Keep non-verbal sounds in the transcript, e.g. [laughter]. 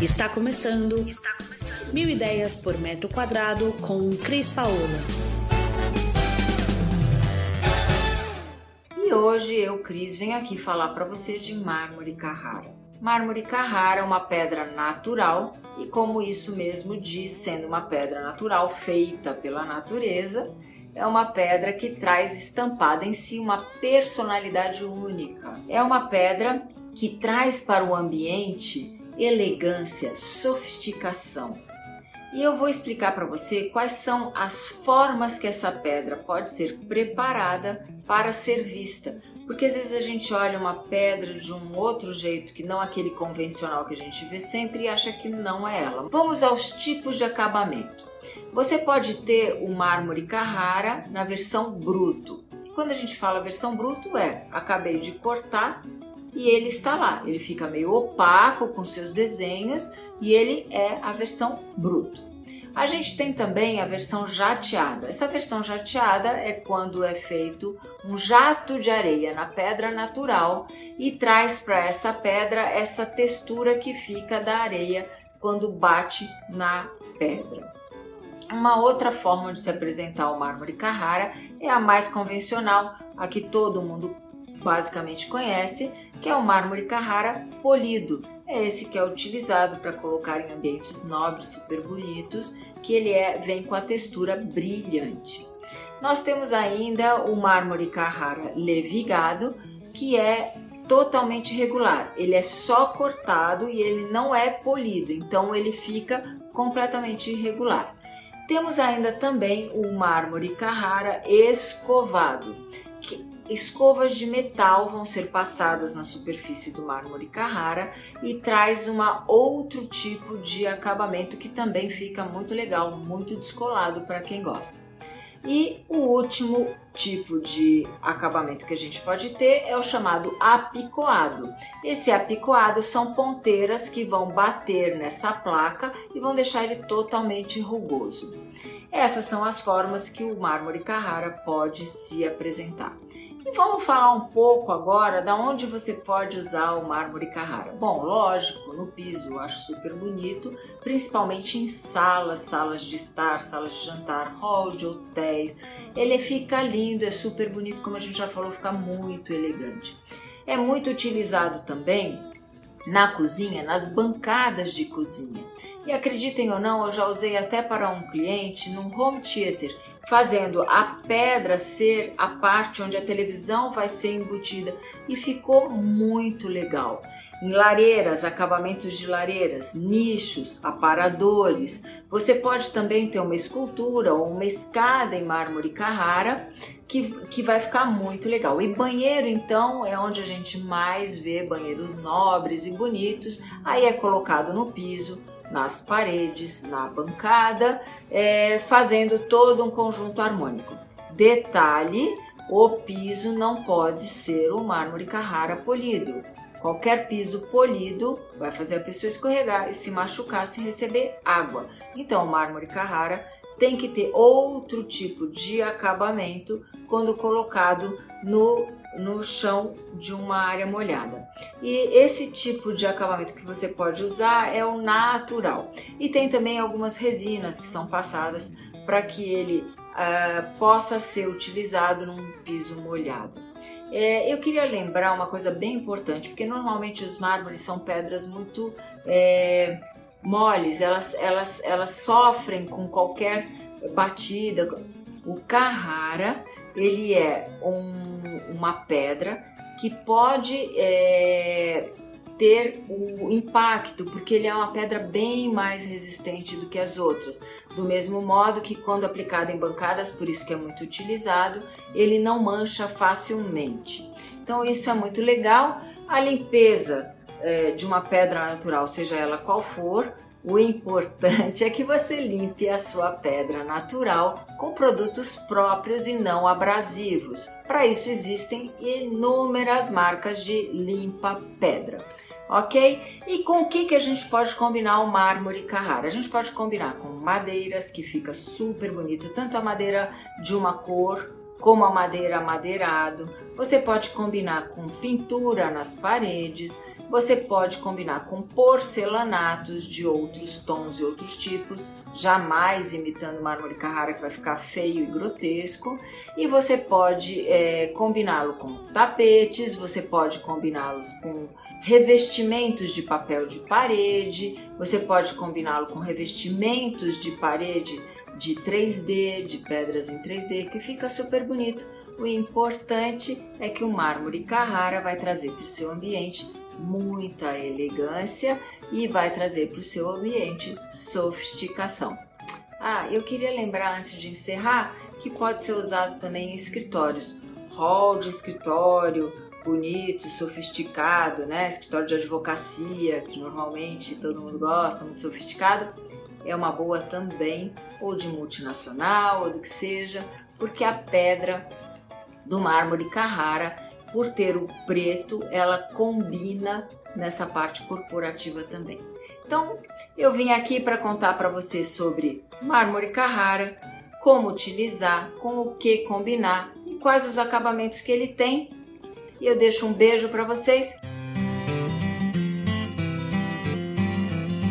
Está começando. Está começando. Mil ideias por metro quadrado com Cris Paola. E hoje eu, Cris, venho aqui falar para você de mármore Carrara. Mármore Carrara é uma pedra natural e, como isso mesmo diz, sendo uma pedra natural feita pela natureza, é uma pedra que traz estampada em si uma personalidade única. É uma pedra que traz para o ambiente elegância, sofisticação. E eu vou explicar para você quais são as formas que essa pedra pode ser preparada para ser vista. Porque às vezes a gente olha uma pedra de um outro jeito que não aquele convencional que a gente vê sempre e acha que não é ela. Vamos aos tipos de acabamento. Você pode ter o mármore Carrara na versão bruto. Quando a gente fala versão bruto é acabei de cortar e ele está lá. Ele fica meio opaco com seus desenhos e ele é a versão bruto. A gente tem também a versão jateada. Essa versão jateada é quando é feito um jato de areia na pedra natural e traz para essa pedra essa textura que fica da areia quando bate na pedra. Uma outra forma de se apresentar o mármore Carrara é a mais convencional, a que todo mundo basicamente conhece, que é o mármore Carrara polido. É esse que é utilizado para colocar em ambientes nobres, super bonitos, que ele é, vem com a textura brilhante. Nós temos ainda o mármore Carrara levigado, que é totalmente regular. Ele é só cortado e ele não é polido, então ele fica completamente irregular. Temos ainda também o mármore Carrara escovado. Que escovas de metal vão ser passadas na superfície do mármore Carrara e traz uma outro tipo de acabamento que também fica muito legal, muito descolado para quem gosta. E o último tipo de acabamento que a gente pode ter é o chamado apicoado. Esse apicoado são ponteiras que vão bater nessa placa e vão deixar ele totalmente rugoso. Essas são as formas que o mármore Carrara pode se apresentar. E vamos falar um pouco agora da onde você pode usar o mármore Carrara. Bom, lógico, no piso eu acho super bonito, principalmente em salas, salas de estar, salas de jantar, hall de hotéis. Ele fica lindo, é super bonito, como a gente já falou, fica muito elegante. É muito utilizado também na cozinha, nas bancadas de cozinha. E acreditem ou não, eu já usei até para um cliente num home theater, fazendo a pedra ser a parte onde a televisão vai ser embutida e ficou muito legal. Em lareiras, acabamentos de lareiras, nichos, aparadores. Você pode também ter uma escultura ou uma escada em mármore Carrara que, que vai ficar muito legal. E banheiro, então, é onde a gente mais vê banheiros nobres e bonitos. Aí é colocado no piso, nas paredes, na bancada, é, fazendo todo um conjunto harmônico. Detalhe: o piso não pode ser o mármore Carrara polido. Qualquer piso polido vai fazer a pessoa escorregar e se machucar sem receber água. Então, o mármore Carrara tem que ter outro tipo de acabamento quando colocado no, no chão de uma área molhada. E esse tipo de acabamento que você pode usar é o natural. E tem também algumas resinas que são passadas para que ele uh, possa ser utilizado num piso molhado. É, eu queria lembrar uma coisa bem importante, porque normalmente os mármores são pedras muito é, moles, elas, elas, elas sofrem com qualquer batida. O Carrara ele é um, uma pedra que pode é, ter o impacto, porque ele é uma pedra bem mais resistente do que as outras. Do mesmo modo que quando aplicado em bancadas, por isso que é muito utilizado, ele não mancha facilmente. Então isso é muito legal. A limpeza é, de uma pedra natural, seja ela qual for, o importante [laughs] é que você limpe a sua pedra natural com produtos próprios e não abrasivos. Para isso existem inúmeras marcas de limpa pedra. Ok? E com o que, que a gente pode combinar o mármore Carrara? A gente pode combinar com madeiras, que fica super bonito, tanto a madeira de uma cor como a madeira amadeirado, você pode combinar com pintura nas paredes, você pode combinar com porcelanatos de outros tons e outros tipos, jamais imitando mármore Carrara que vai ficar feio e grotesco. E você pode é, combiná-lo com tapetes, você pode combiná-los com revestimentos de papel de parede, você pode combiná-lo com revestimentos de parede de 3D, de pedras em 3D, que fica super bonito. O importante é que o mármore Carrara vai trazer para o seu ambiente muita elegância e vai trazer para o seu ambiente sofisticação. Ah, eu queria lembrar antes de encerrar que pode ser usado também em escritórios. Hall de escritório, bonito, sofisticado, né? Escritório de advocacia, que normalmente todo mundo gosta, muito sofisticado, é uma boa também, ou de multinacional, ou do que seja, porque a pedra do mármore Carrara por ter o preto, ela combina nessa parte corporativa também. Então, eu vim aqui para contar para você sobre mármore Carrara, como utilizar, com o que combinar e quais os acabamentos que ele tem. E eu deixo um beijo para vocês.